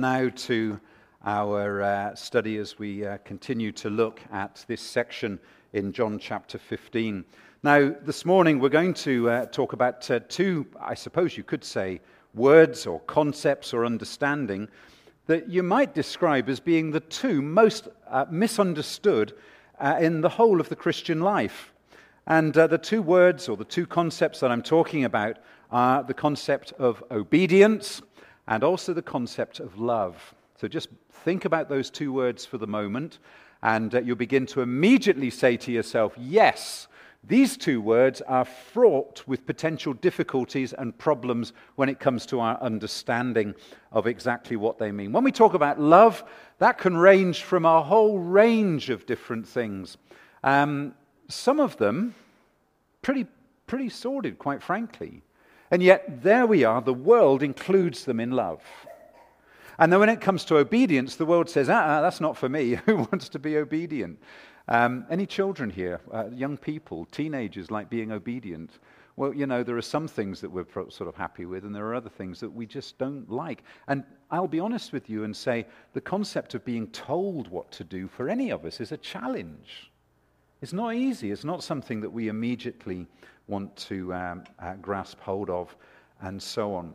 Now to our uh, study as we uh, continue to look at this section in John chapter 15. Now, this morning we're going to uh, talk about uh, two, I suppose you could say, words or concepts or understanding that you might describe as being the two most uh, misunderstood uh, in the whole of the Christian life. And the two words or the two concepts that I'm talking about are the concept of obedience and also the concept of love. So just think about those two words for the moment, and uh, you'll begin to immediately say to yourself, yes, these two words are fraught with potential difficulties and problems when it comes to our understanding of exactly what they mean. When we talk about love, that can range from a whole range of different things. Um, some of them pretty, pretty sordid, quite frankly. And yet, there we are, the world includes them in love. And then when it comes to obedience, the world says, ah, that's not for me. Who wants to be obedient? Um, any children here, uh, young people, teenagers like being obedient? Well, you know, there are some things that we're sort of happy with, and there are other things that we just don't like. And I'll be honest with you and say the concept of being told what to do for any of us is a challenge. It's not easy. It's not something that we immediately want to um, uh, grasp hold of, and so on.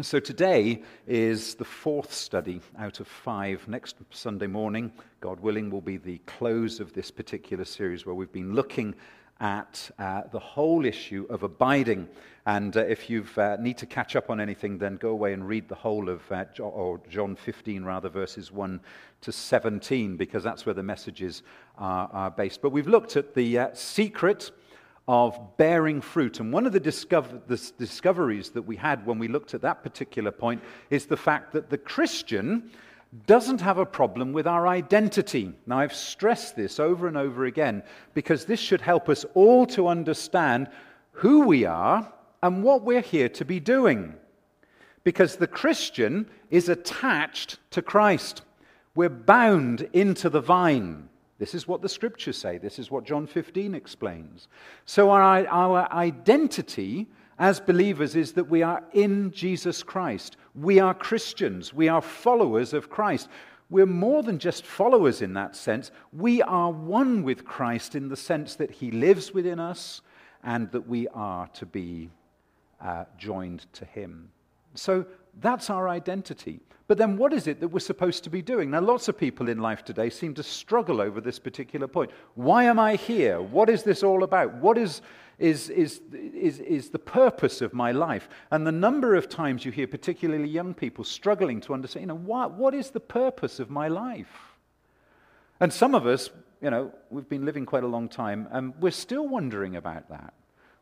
So today is the fourth study out of five. Next Sunday morning, God willing, will be the close of this particular series where we've been looking at uh, the whole issue of abiding. And uh, if you uh, need to catch up on anything, then go away and read the whole of uh, John, or John 15, rather, verses 1 to 17, because that's where the messages are, are based. But we've looked at the uh, secret of bearing fruit. And one of the, discover- the, discoveries that we had when we looked at that particular point is the fact that the Christian doesn't have a problem with our identity. Now, I've stressed this over and over again because this should help us all to understand who we are and what we're here to be doing. Because the Christian is attached to Christ, we're bound into the vine. This is what the scriptures say. This is what John 15 explains. So, our, our identity as believers is that we are in Jesus Christ. We are Christians. We are followers of Christ. We're more than just followers in that sense. We are one with Christ in the sense that he lives within us and that we are to be uh, joined to him. So that's our identity. But then, what is it that we're supposed to be doing? Now, lots of people in life today seem to struggle over this particular point. Why am I here? What is this all about? What is, is, is, is, is the purpose of my life? And the number of times you hear, particularly young people, struggling to understand, you know, what, what is the purpose of my life? And some of us, you know, we've been living quite a long time, and we're still wondering about that.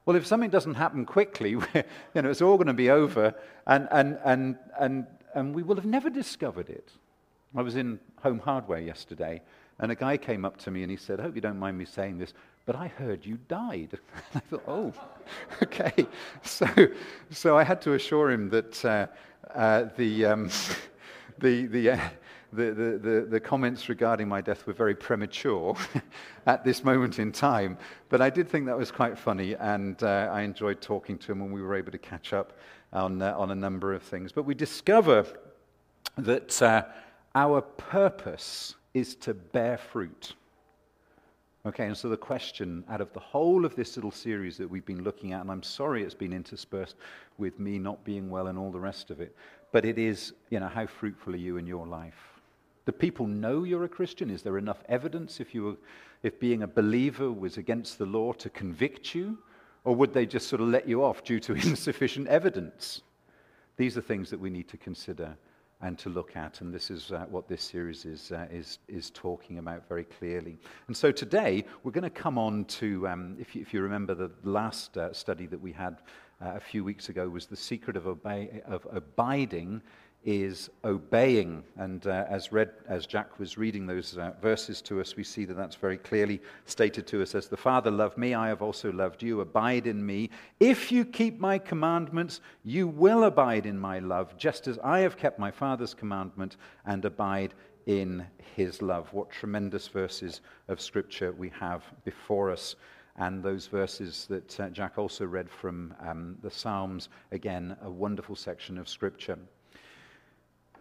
Well, if something doesn't happen quickly, you know, it's all going to be over, and, and, and, and and we will have never discovered it. I was in Home Hardware yesterday, and a guy came up to me and he said, I hope you don't mind me saying this, but I heard you died. I thought, oh, okay. So, so I had to assure him that uh, uh, the, um, the, the, uh, the, the, the, the, comments regarding my death were very premature at this moment in time. But I did think that was quite funny, and uh, I enjoyed talking to him when we were able to catch up on, uh, on a number of things. But we discover that uh, our purpose is to bear fruit. Okay, and so the question out of the whole of this little series that we've been looking at, and I'm sorry it's been interspersed with me not being well and all the rest of it, but it is, you know, how fruitful are you in your life? Do people know you're a Christian? Is there enough evidence if, you were, if being a believer was against the law to convict you? Or would they just sort of let you off due to insufficient evidence? These are things that we need to consider and to look at, and this is uh, what this series is, uh, is, is talking about very clearly. And so today we're going to come on to, um, if, you, if, you, remember the last uh, study that we had uh, a few weeks ago, was the secret of, obey, of abiding is obeying. And uh, as, read, as Jack was reading those uh, verses to us, we see that that's very clearly stated to us as the Father loved me, I have also loved you. Abide in me. If you keep my commandments, you will abide in my love, just as I have kept my Father's commandment and abide in his love. What tremendous verses of Scripture we have before us. And those verses that uh, Jack also read from um, the Psalms, again, a wonderful section of Scripture.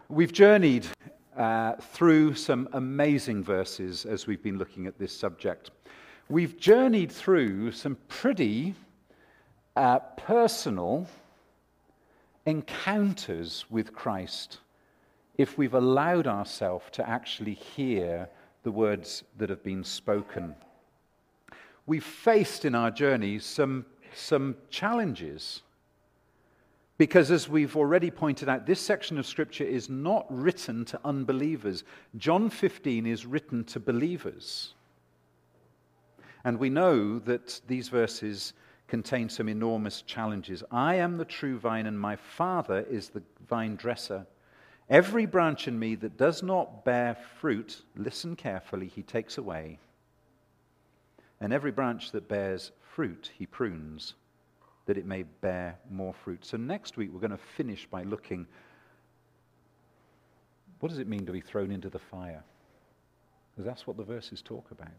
We've journeyed uh, through some amazing verses as we've been looking at this subject. We've journeyed through some pretty uh, personal encounters with Christ if we've allowed ourselves to actually hear the words that have been spoken. We've faced in our journey some, some challenges because, as we've already pointed out, this section of Scripture is not written to unbelievers. John 15 is written to believers. And we know that these verses contain some enormous challenges. I am the true vine, and my Father is the vine dresser. Every branch in me that does not bear fruit, listen carefully, he takes away. And every branch that bears fruit, he prunes that it may bear more fruit. So next week we're going to finish by looking what does it mean to be thrown into the fire? Because that's what the verses talk about.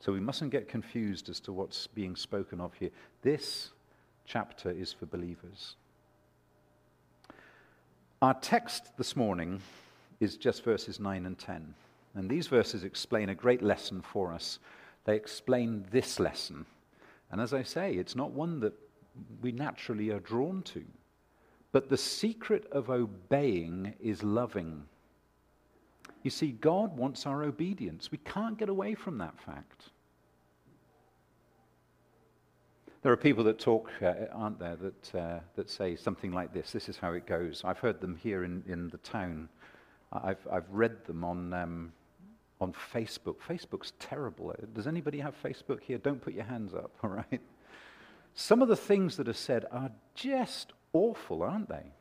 So we mustn't get confused as to what's being spoken of here. This chapter is for believers. Our text this morning is just verses 9 and 10. And these verses explain a great lesson for us. They explain this lesson and as I say, it's not one that we naturally are drawn to. But the secret of obeying is loving. You see, God wants our obedience. We can't get away from that fact. There are people that talk, uh, aren't there, that, uh, that say something like this. This is how it goes. I've heard them here in, in the town. I've, I've read them on, um, on Facebook. Facebook's terrible. Does anybody have Facebook here? Don't put your hands up, all right? Some of the things that are said are just awful, aren't they?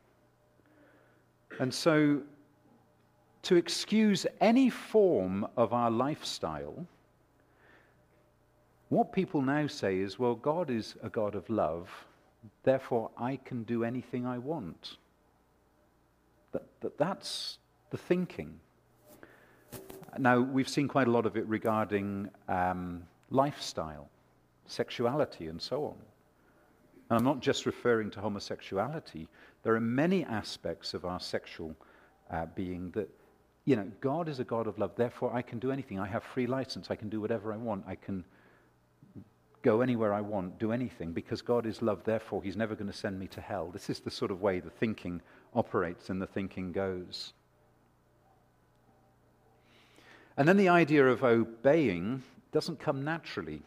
And so, to excuse any form of our lifestyle, what people now say is, well, God is a God of love, therefore I can do anything I want. That, that, that's the thinking. Now, we've seen quite a lot of it regarding um, lifestyle, sexuality, and so on. And I'm not just referring to homosexuality. There are many aspects of our sexual uh, being that, you know, God is a God of love. Therefore, I can do anything. I have free license. I can do whatever I want. I can go anywhere I want, do anything, because God is love. Therefore, He's never going to send me to hell. This is the sort of way the thinking operates and the thinking goes. And then the idea of obeying doesn't come naturally.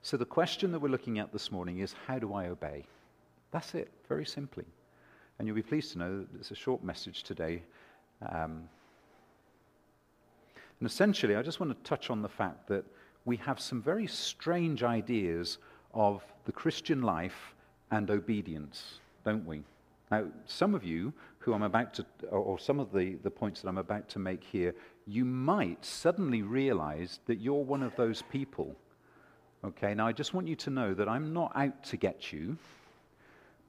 So the question that we're looking at this morning is how do I obey? That's it, very simply. And you'll be pleased to know that it's a short message today. Um, and essentially, I just want to touch on the fact that we have some very strange ideas of the Christian life and obedience, don't we? Now, some of you who I'm about to, or some of the, the points that I'm about to make here, you might suddenly realize that you're one of those people. Okay, now I just want you to know that I'm not out to get you,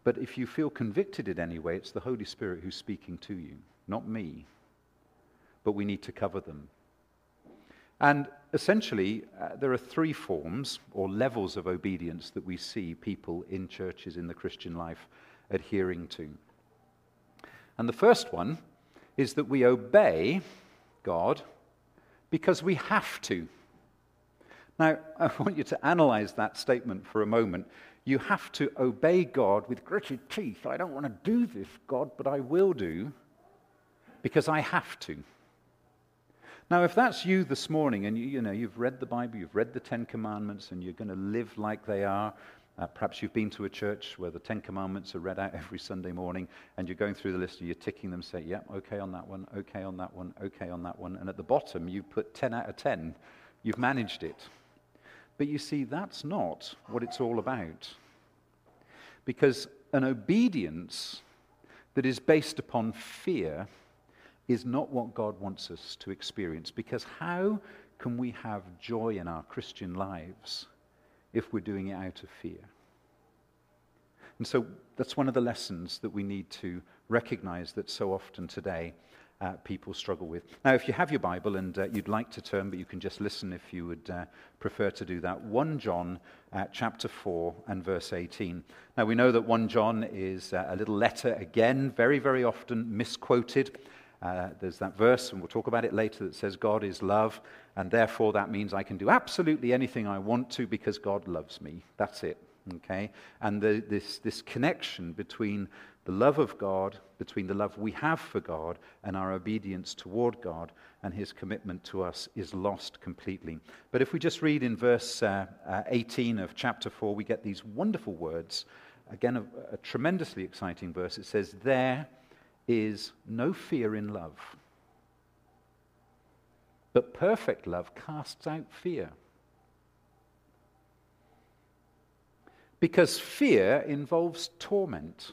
but if you feel convicted in any way, it's the Holy Spirit who's speaking to you, not me. But we need to cover them. And essentially, uh, there are three forms or levels of obedience that we see people in churches in the Christian life adhering to. And the first one is that we obey God because we have to. Now, I want you to analyze that statement for a moment. You have to obey God with gritted teeth. I don't want to do this, God, but I will do because I have to. Now, if that's you this morning and you, you know, you've read the Bible, you've read the Ten Commandments, and you're going to live like they are, uh, perhaps you've been to a church where the Ten Commandments are read out every Sunday morning, and you're going through the list and you're ticking them, say, yep, yeah, okay on that one, okay on that one, okay on that one. And at the bottom, you put 10 out of 10. You've managed it. But you see, that's not what it's all about. Because an obedience that is based upon fear is not what God wants us to experience. Because how can we have joy in our Christian lives? If we're doing it out of fear. And so that's one of the lessons that we need to recognize that so often today uh, people struggle with. Now, if you have your Bible and uh, you'd like to turn, but you can just listen if you would uh, prefer to do that, 1 John uh, chapter 4 and verse 18. Now, we know that 1 John is uh, a little letter, again, very, very often misquoted. Uh, there's that verse, and we'll talk about it later, that says God is love, and therefore that means I can do absolutely anything I want to because God loves me. That's it. Okay? And the, this, this connection between the love of God, between the love we have for God and our obedience toward God and his commitment to us is lost completely. But if we just read in verse uh, uh, 18 of chapter 4, we get these wonderful words. Again, a, a tremendously exciting verse. It says, There is no fear in love, but perfect love casts out fear. Because fear involves torment.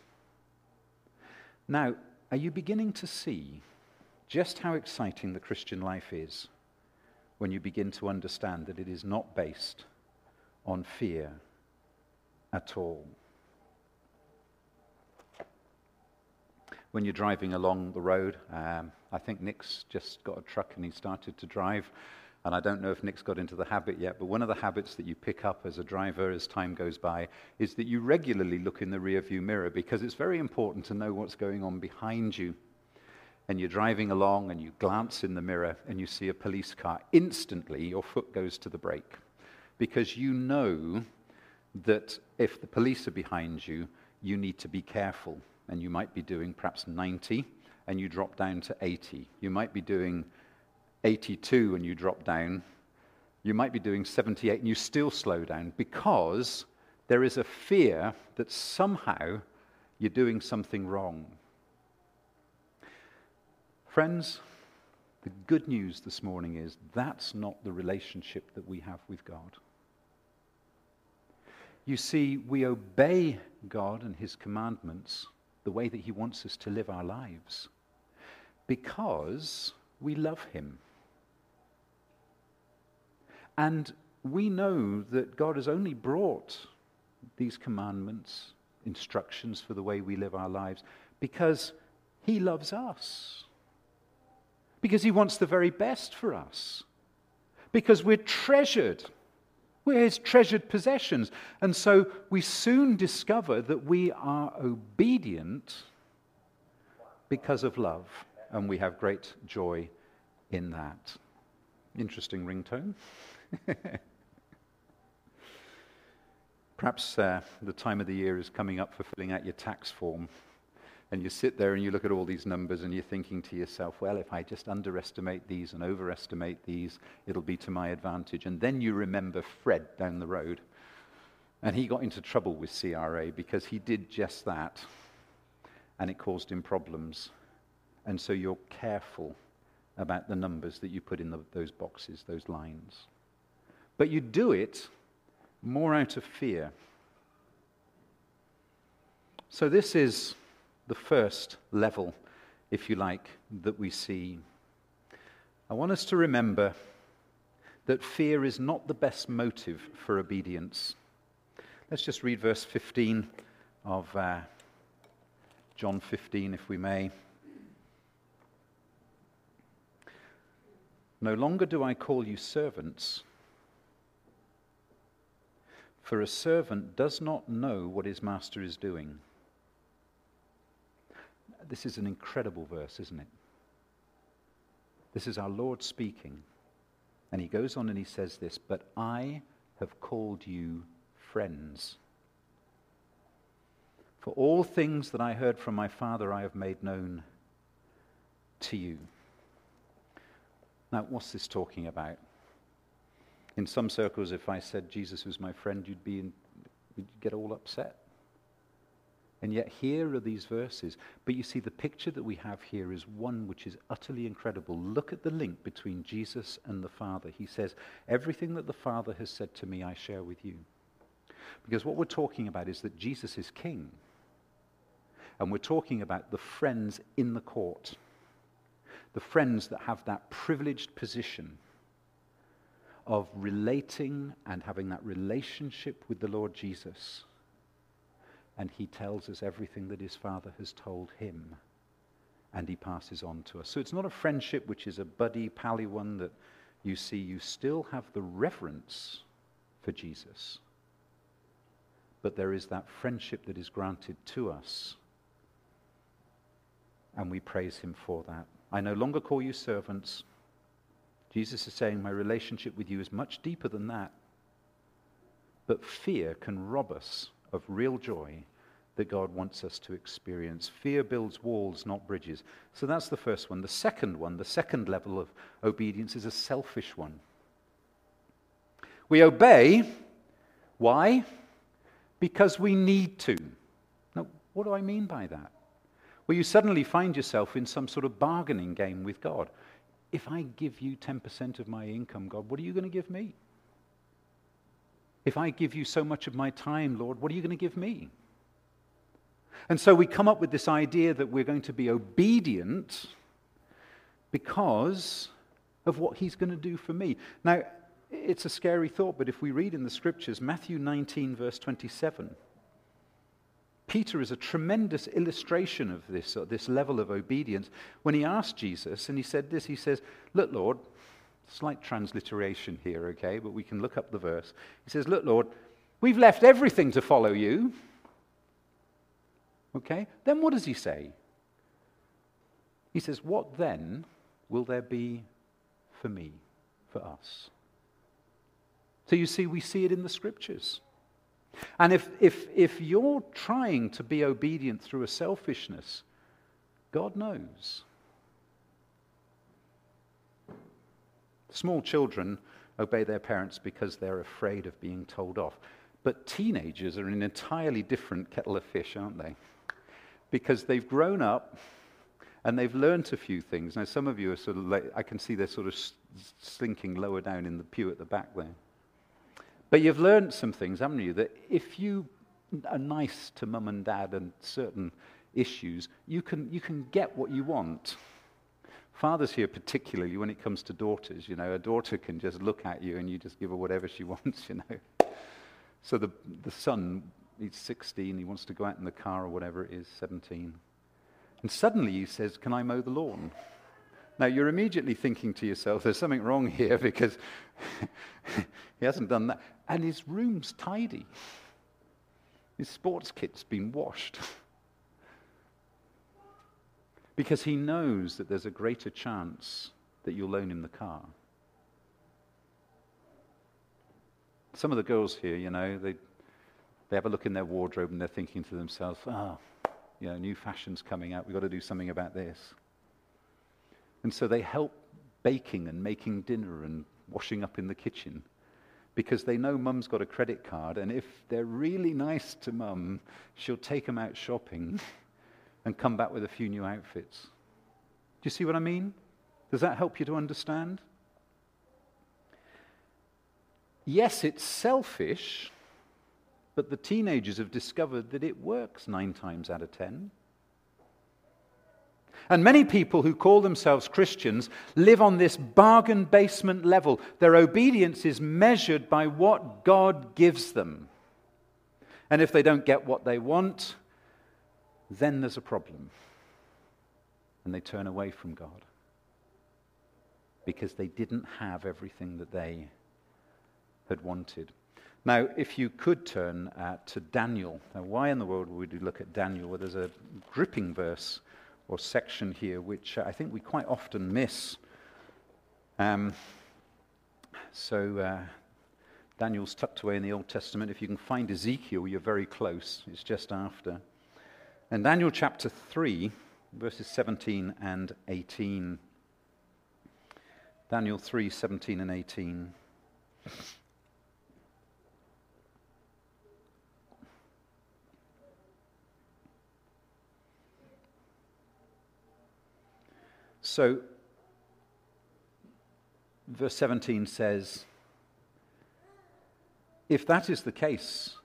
Now, are you beginning to see just how exciting the Christian life is when you begin to understand that it is not based on fear at all? When you're driving along the road, um, I think Nick's just got a truck and he started to drive. And I don't know if Nick's got into the habit yet, but one of the habits that you pick up as a driver as time goes by is that you regularly look in the rearview mirror because it's very important to know what's going on behind you. And you're driving along and you glance in the mirror and you see a police car. Instantly, your foot goes to the brake because you know that if the police are behind you, you need to be careful. And you might be doing perhaps 90 and you drop down to 80. You might be doing 82 and you drop down, you might be doing 78 and you still slow down because there is a fear that somehow you're doing something wrong. Friends, the good news this morning is that's not the relationship that we have with God. You see, we obey God and His commandments the way that He wants us to live our lives because we love Him. And we know that God has only brought these commandments, instructions for the way we live our lives, because He loves us. Because He wants the very best for us. Because we're treasured. We're His treasured possessions. And so we soon discover that we are obedient because of love. And we have great joy in that. Interesting ringtone. Perhaps uh, the time of the year is coming up for filling out your tax form. And you sit there and you look at all these numbers and you're thinking to yourself, well, if I just underestimate these and overestimate these, it'll be to my advantage. And then you remember Fred down the road. And he got into trouble with CRA because he did just that. And it caused him problems. And so you're careful about the numbers that you put in the, those boxes, those lines. But you do it more out of fear. So, this is the first level, if you like, that we see. I want us to remember that fear is not the best motive for obedience. Let's just read verse 15 of uh, John 15, if we may. No longer do I call you servants for a servant does not know what his master is doing. This is an incredible verse, isn't it? This is our Lord speaking. And he goes on and he says this But I have called you friends. For all things that I heard from my Father, I have made known to you. Now, what's this talking about? In some circles, if I said Jesus was my friend, you'd, be in, you'd get all upset. And yet, here are these verses. But you see, the picture that we have here is one which is utterly incredible. Look at the link between Jesus and the Father. He says, Everything that the Father has said to me, I share with you. Because what we're talking about is that Jesus is king. And we're talking about the friends in the court, the friends that have that privileged position of relating and having that relationship with the Lord Jesus. And he tells us everything that his Father has told him. and he passes on to us. So it's not a friendship which is a buddy, pally one that you see. You still have the reverence for Jesus. But there is that friendship that is granted to us. And we praise him for that. I no longer call you servants. Jesus is saying, My relationship with you is much deeper than that. But fear can rob us of real joy that God wants us to experience. Fear builds walls, not bridges. So that's the first one. The second one, the second level of obedience, is a selfish one. We obey. Why? Because we need to. Now, what do I mean by that? Well, you suddenly find yourself in some sort of bargaining game with God. If I give you 10% of my income, God, what are you going to give me? If I give you so much of my time, Lord, what are you going to give me? And so we come up with this idea that we're going to be obedient because of what he's going to do for me. Now, it's a scary thought, but if we read in the scriptures, Matthew 19, verse 27, Peter is a tremendous illustration of this, uh, this level of obedience. When he asked Jesus, and he said this, he says, Look, Lord, slight transliteration here, okay, but we can look up the verse. He says, Look, Lord, we've left everything to follow you. Okay? Then what does he say? He says, What then will there be for me, for us? So you see, we see it in the scriptures. And if, if, if you're trying to be obedient through a selfishness, God knows. Small children obey their parents because they're afraid of being told off. But teenagers are an entirely different kettle of fish, aren't they? Because they've grown up and they've learnt a few things. Now, some of you are sort of like, I can see they're sort of slinking lower down in the pew at the back there. But you've learned some things, haven't you? That if you are nice to mum and dad and certain issues, you can, you can get what you want. Fathers here, particularly when it comes to daughters, you know, a daughter can just look at you and you just give her whatever she wants, you know. So the, the son he's 16, he wants to go out in the car or whatever it is, 17. And suddenly he says, Can I mow the lawn? Now you're immediately thinking to yourself, There's something wrong here because he hasn't done that. And his room's tidy, his sports kit's been washed. because he knows that there's a greater chance that you'll loan him the car. Some of the girls here, you know, they they have a look in their wardrobe and they're thinking to themselves, ah, oh, you know, new fashion's coming out. We've got to do something about this. And so they help baking and making dinner and washing up in the kitchen because they know mum's got a credit card. And if they're really nice to mum, she'll take them out shopping and come back with a few new outfits. Do you see what I mean? Does that help you to understand? Yes, it's selfish but the teenagers have discovered that it works nine times out of ten. And many people who call themselves Christians live on this bargain basement level. Their obedience is measured by what God gives them. And if they don't get what they want, then there's a problem. And they turn away from God because they didn't have everything that they had wanted. Now, if you could turn uh, to Daniel. Now, why in the world would we look at Daniel? Well, there's a gripping verse or section here which uh, I think we quite often miss. Um, so, uh, Daniel's tucked away in the Old Testament. If you can find Ezekiel, you're very close. It's just after. And Daniel chapter 3, verses 17 and 18. Daniel 3, 17 and 18. So, verse 17 says, If that is the case,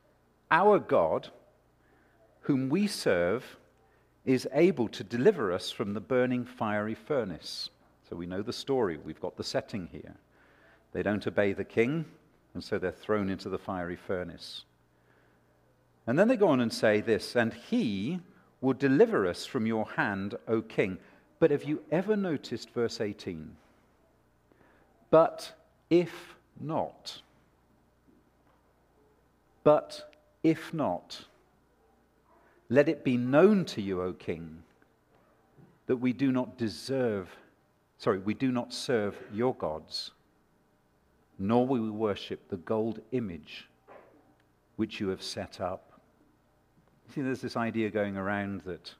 our God, whom we serve, is able to deliver us from the burning fiery furnace. So we know the story, we've got the setting here. They don't obey the king, and so they're thrown into the fiery furnace. And then they go on and say this, and he will deliver us from your hand, O king. But have you ever noticed verse 18? But if not, but if not, let it be known to you, O king, that we do not deserve, sorry, we do not serve your gods, nor will we worship the gold image which you have set up. See, there's this idea going around that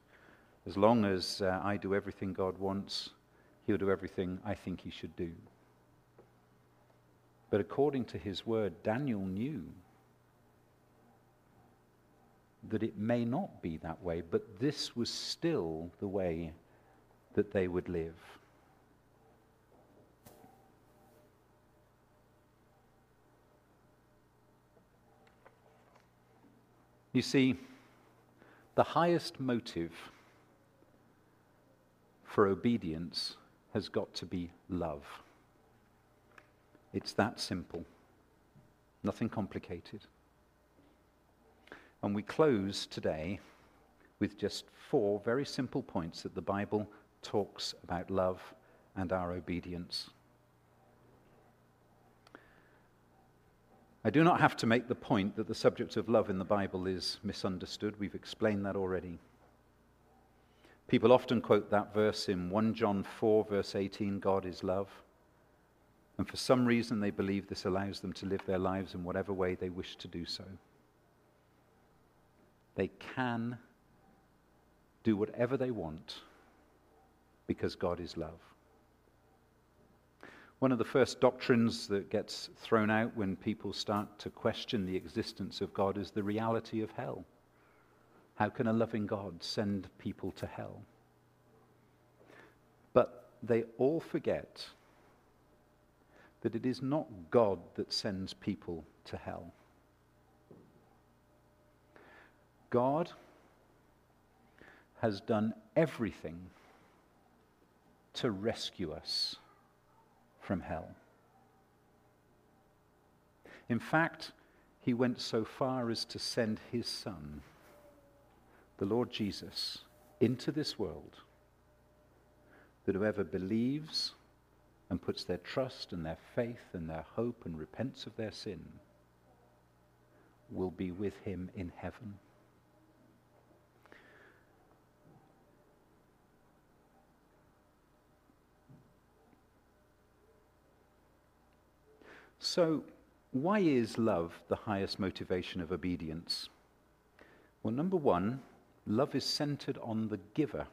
as long as uh, I do everything God wants, He'll do everything I think He should do. But according to His word, Daniel knew that it may not be that way, but this was still the way that they would live. You see, the highest motive for obedience has got to be love. It's that simple, nothing complicated. And we close today with just four very simple points that the Bible talks about love and our obedience. I do not have to make the point that the subject of love in the Bible is misunderstood. We've explained that already. People often quote that verse in 1 John 4, verse 18 God is love. And for some reason, they believe this allows them to live their lives in whatever way they wish to do so. They can do whatever they want because God is love. One of the first doctrines that gets thrown out when people start to question the existence of God is the reality of hell. How can a loving God send people to hell? But they all forget that it is not God that sends people to hell. God has done everything to rescue us from hell. In fact, he went so far as to send his son, the Lord Jesus, into this world that whoever believes and puts their trust and their faith and their hope and repents of their sin will be with him in heaven. So, why is love the highest motivation of obedience? Well, number one, love is centered on the giver,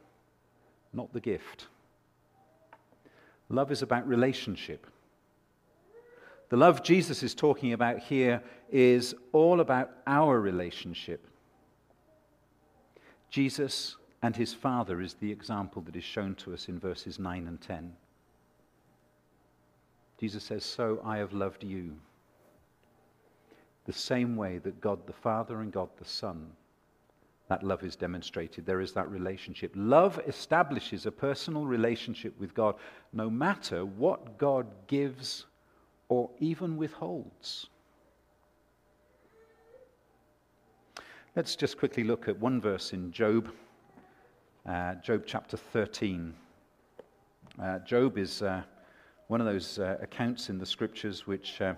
not the gift. Love is about relationship. The love Jesus is talking about here is all about our relationship. Jesus and his Father is the example that is shown to us in verses 9 and 10. Jesus says, So I have loved you. The same way that God the Father and God the Son, that love is demonstrated. There is that relationship. Love establishes a personal relationship with God no matter what God gives or even withholds. Let's just quickly look at one verse in Job, uh, Job chapter 13. Uh, Job is. Uh, one of those uh, accounts in the scriptures which uh,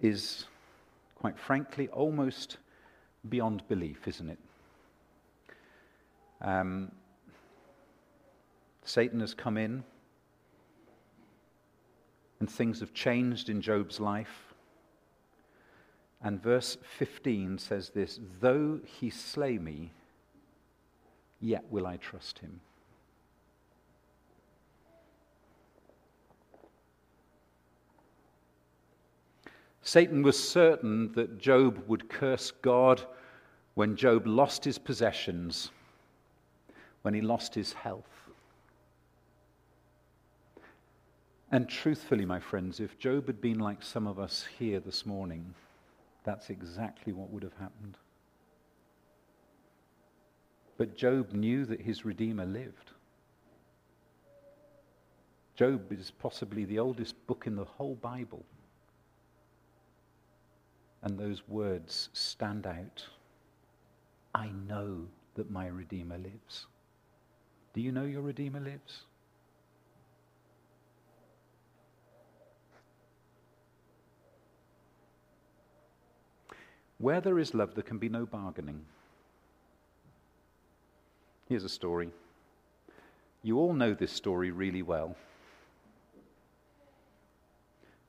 is, quite frankly, almost beyond belief, isn't it? Um, Satan has come in, and things have changed in Job's life. And verse 15 says this Though he slay me, yet will I trust him. Satan was certain that Job would curse God when Job lost his possessions, when he lost his health. And truthfully, my friends, if Job had been like some of us here this morning, that's exactly what would have happened. But Job knew that his Redeemer lived. Job is possibly the oldest book in the whole Bible and those words stand out. I know that my Redeemer lives. Do you know your Redeemer lives? Where there is love, there can be no bargaining. Here's a story. You all know this story really well.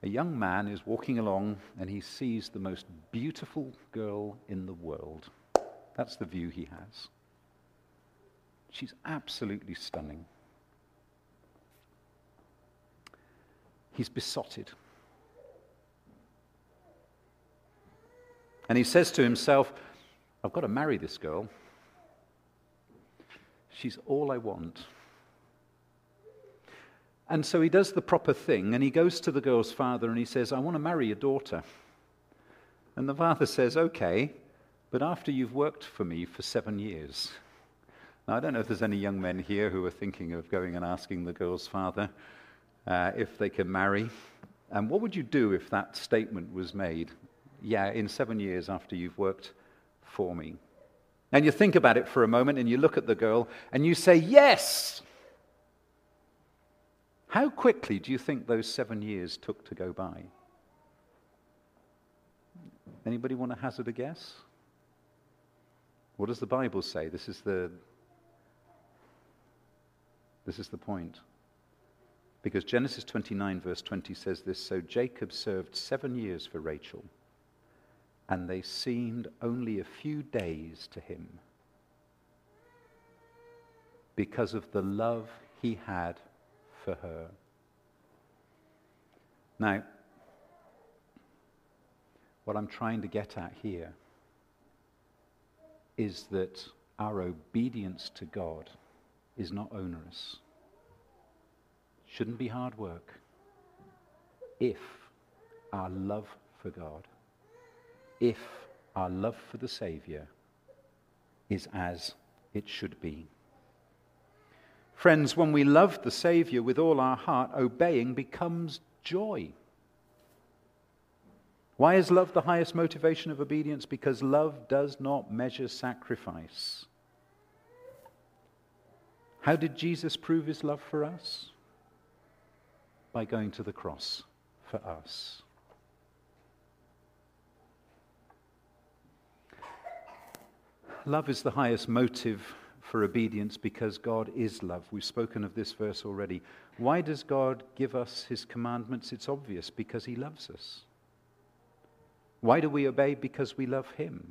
A young man is walking along and he sees the most beautiful girl in the world. That's the view he has. She's absolutely stunning. He's besotted. And he says to himself, I've got to marry this girl. She's all I want. And so he does the proper thing and he goes to the girl's father and he says, I want to marry your daughter. And the father says, Okay, but after you've worked for me for seven years. Now, I don't know if there's any young men here who are thinking of going and asking the girl's father uh, if they can marry. And what would you do if that statement was made? Yeah, in seven years after you've worked for me. And you think about it for a moment and you look at the girl and you say, Yes! How quickly do you think those seven years took to go by? Anybody want to hazard a guess? What does the Bible say? This is the this is the point. Because Genesis 29, verse 20 says this So Jacob served seven years for Rachel, and they seemed only a few days to him because of the love he had for her. Now, what I'm trying to get at here is that our obedience to God is not onerous. Shouldn't be hard work if our love for God, if our love for the Savior is as it should be. Friends, when we love the Savior with all our heart, obeying becomes joy. Why is love the highest motivation of obedience? Because love does not measure sacrifice. How did Jesus prove his love for us? By going to the cross for us. Love is the highest motive for obedience because God is love. We've spoken of this verse already. Why does God give us his commandments? It's obvious because he loves us. Why do we obey? Because we love him.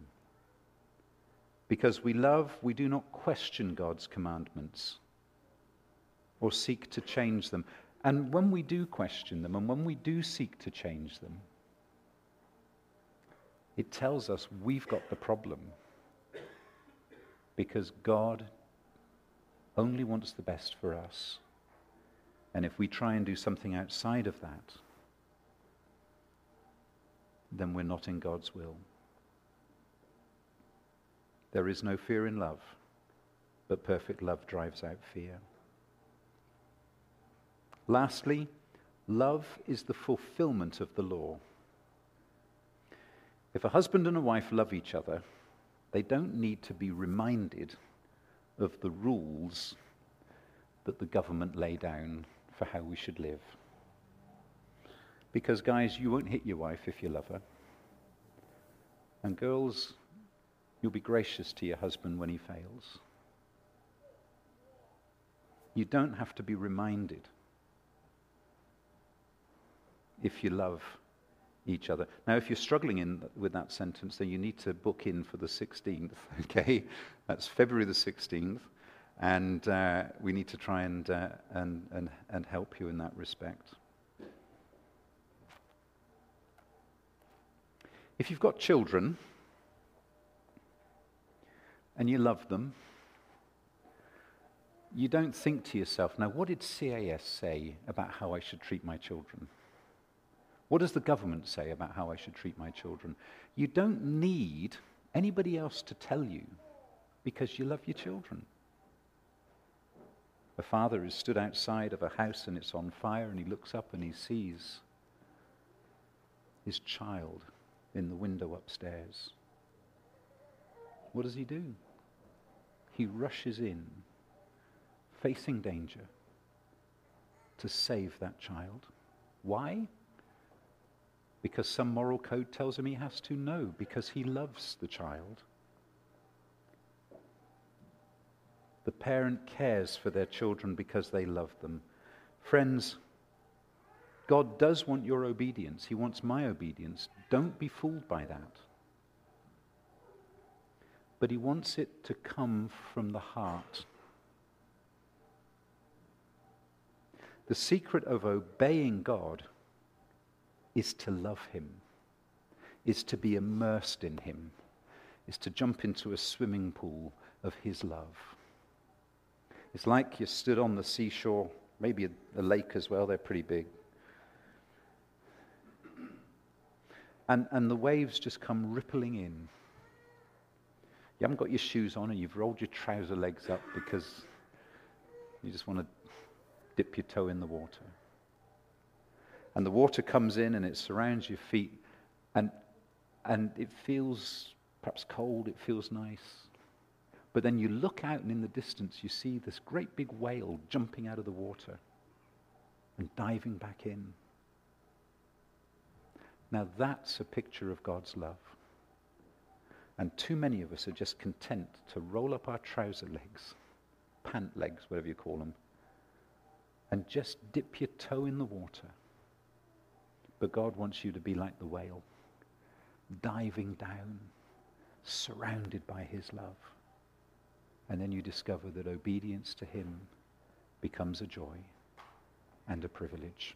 Because we love, we do not question God's commandments or seek to change them. And when we do question them and when we do seek to change them, it tells us we've got the problem. Because God only wants the best for us. And if we try and do something outside of that, then we're not in God's will. There is no fear in love, but perfect love drives out fear. Lastly, love is the fulfillment of the law. If a husband and a wife love each other, they don't need to be reminded of the rules that the government lay down for how we should live. Because, guys, you won't hit your wife if you love her. And, girls, you'll be gracious to your husband when he fails. You don't have to be reminded if you love each other. Now, if you're struggling in, with that sentence, then you need to book in for the 16th, okay? That's February the 16th, and uh, we need to try and, uh, and, and, and help you in that respect. If you've got children and you love them, you don't think to yourself, now, what did CAS say about how I should treat my children? What does the government say about how I should treat my children? You don't need anybody else to tell you because you love your children. A father is stood outside of a house and it's on fire, and he looks up and he sees his child in the window upstairs. What does he do? He rushes in, facing danger, to save that child. Why? Because some moral code tells him he has to? no because he loves the child. The parent cares for their children because they love them. Friends, God does want your obedience. He wants my obedience. Don't be fooled by that. But He wants it to come from the heart. The secret of obeying God is to love Him, is to be immersed in Him, is to jump into a swimming pool of His love. It's like you stood on the seashore, maybe a, lake as well, they're pretty big. And, and the waves just come rippling in. You haven't got your shoes on and you've rolled your trouser legs up because you just want to dip your toe in the water. And the water comes in and it surrounds your feet, and, and it feels perhaps cold, it feels nice. But then you look out, and in the distance, you see this great big whale jumping out of the water and diving back in. Now, that's a picture of God's love. And too many of us are just content to roll up our trouser legs, pant legs, whatever you call them, and just dip your toe in the water. But God wants you to be like the whale, diving down, surrounded by his love. And then you discover that obedience to him becomes a joy and a privilege.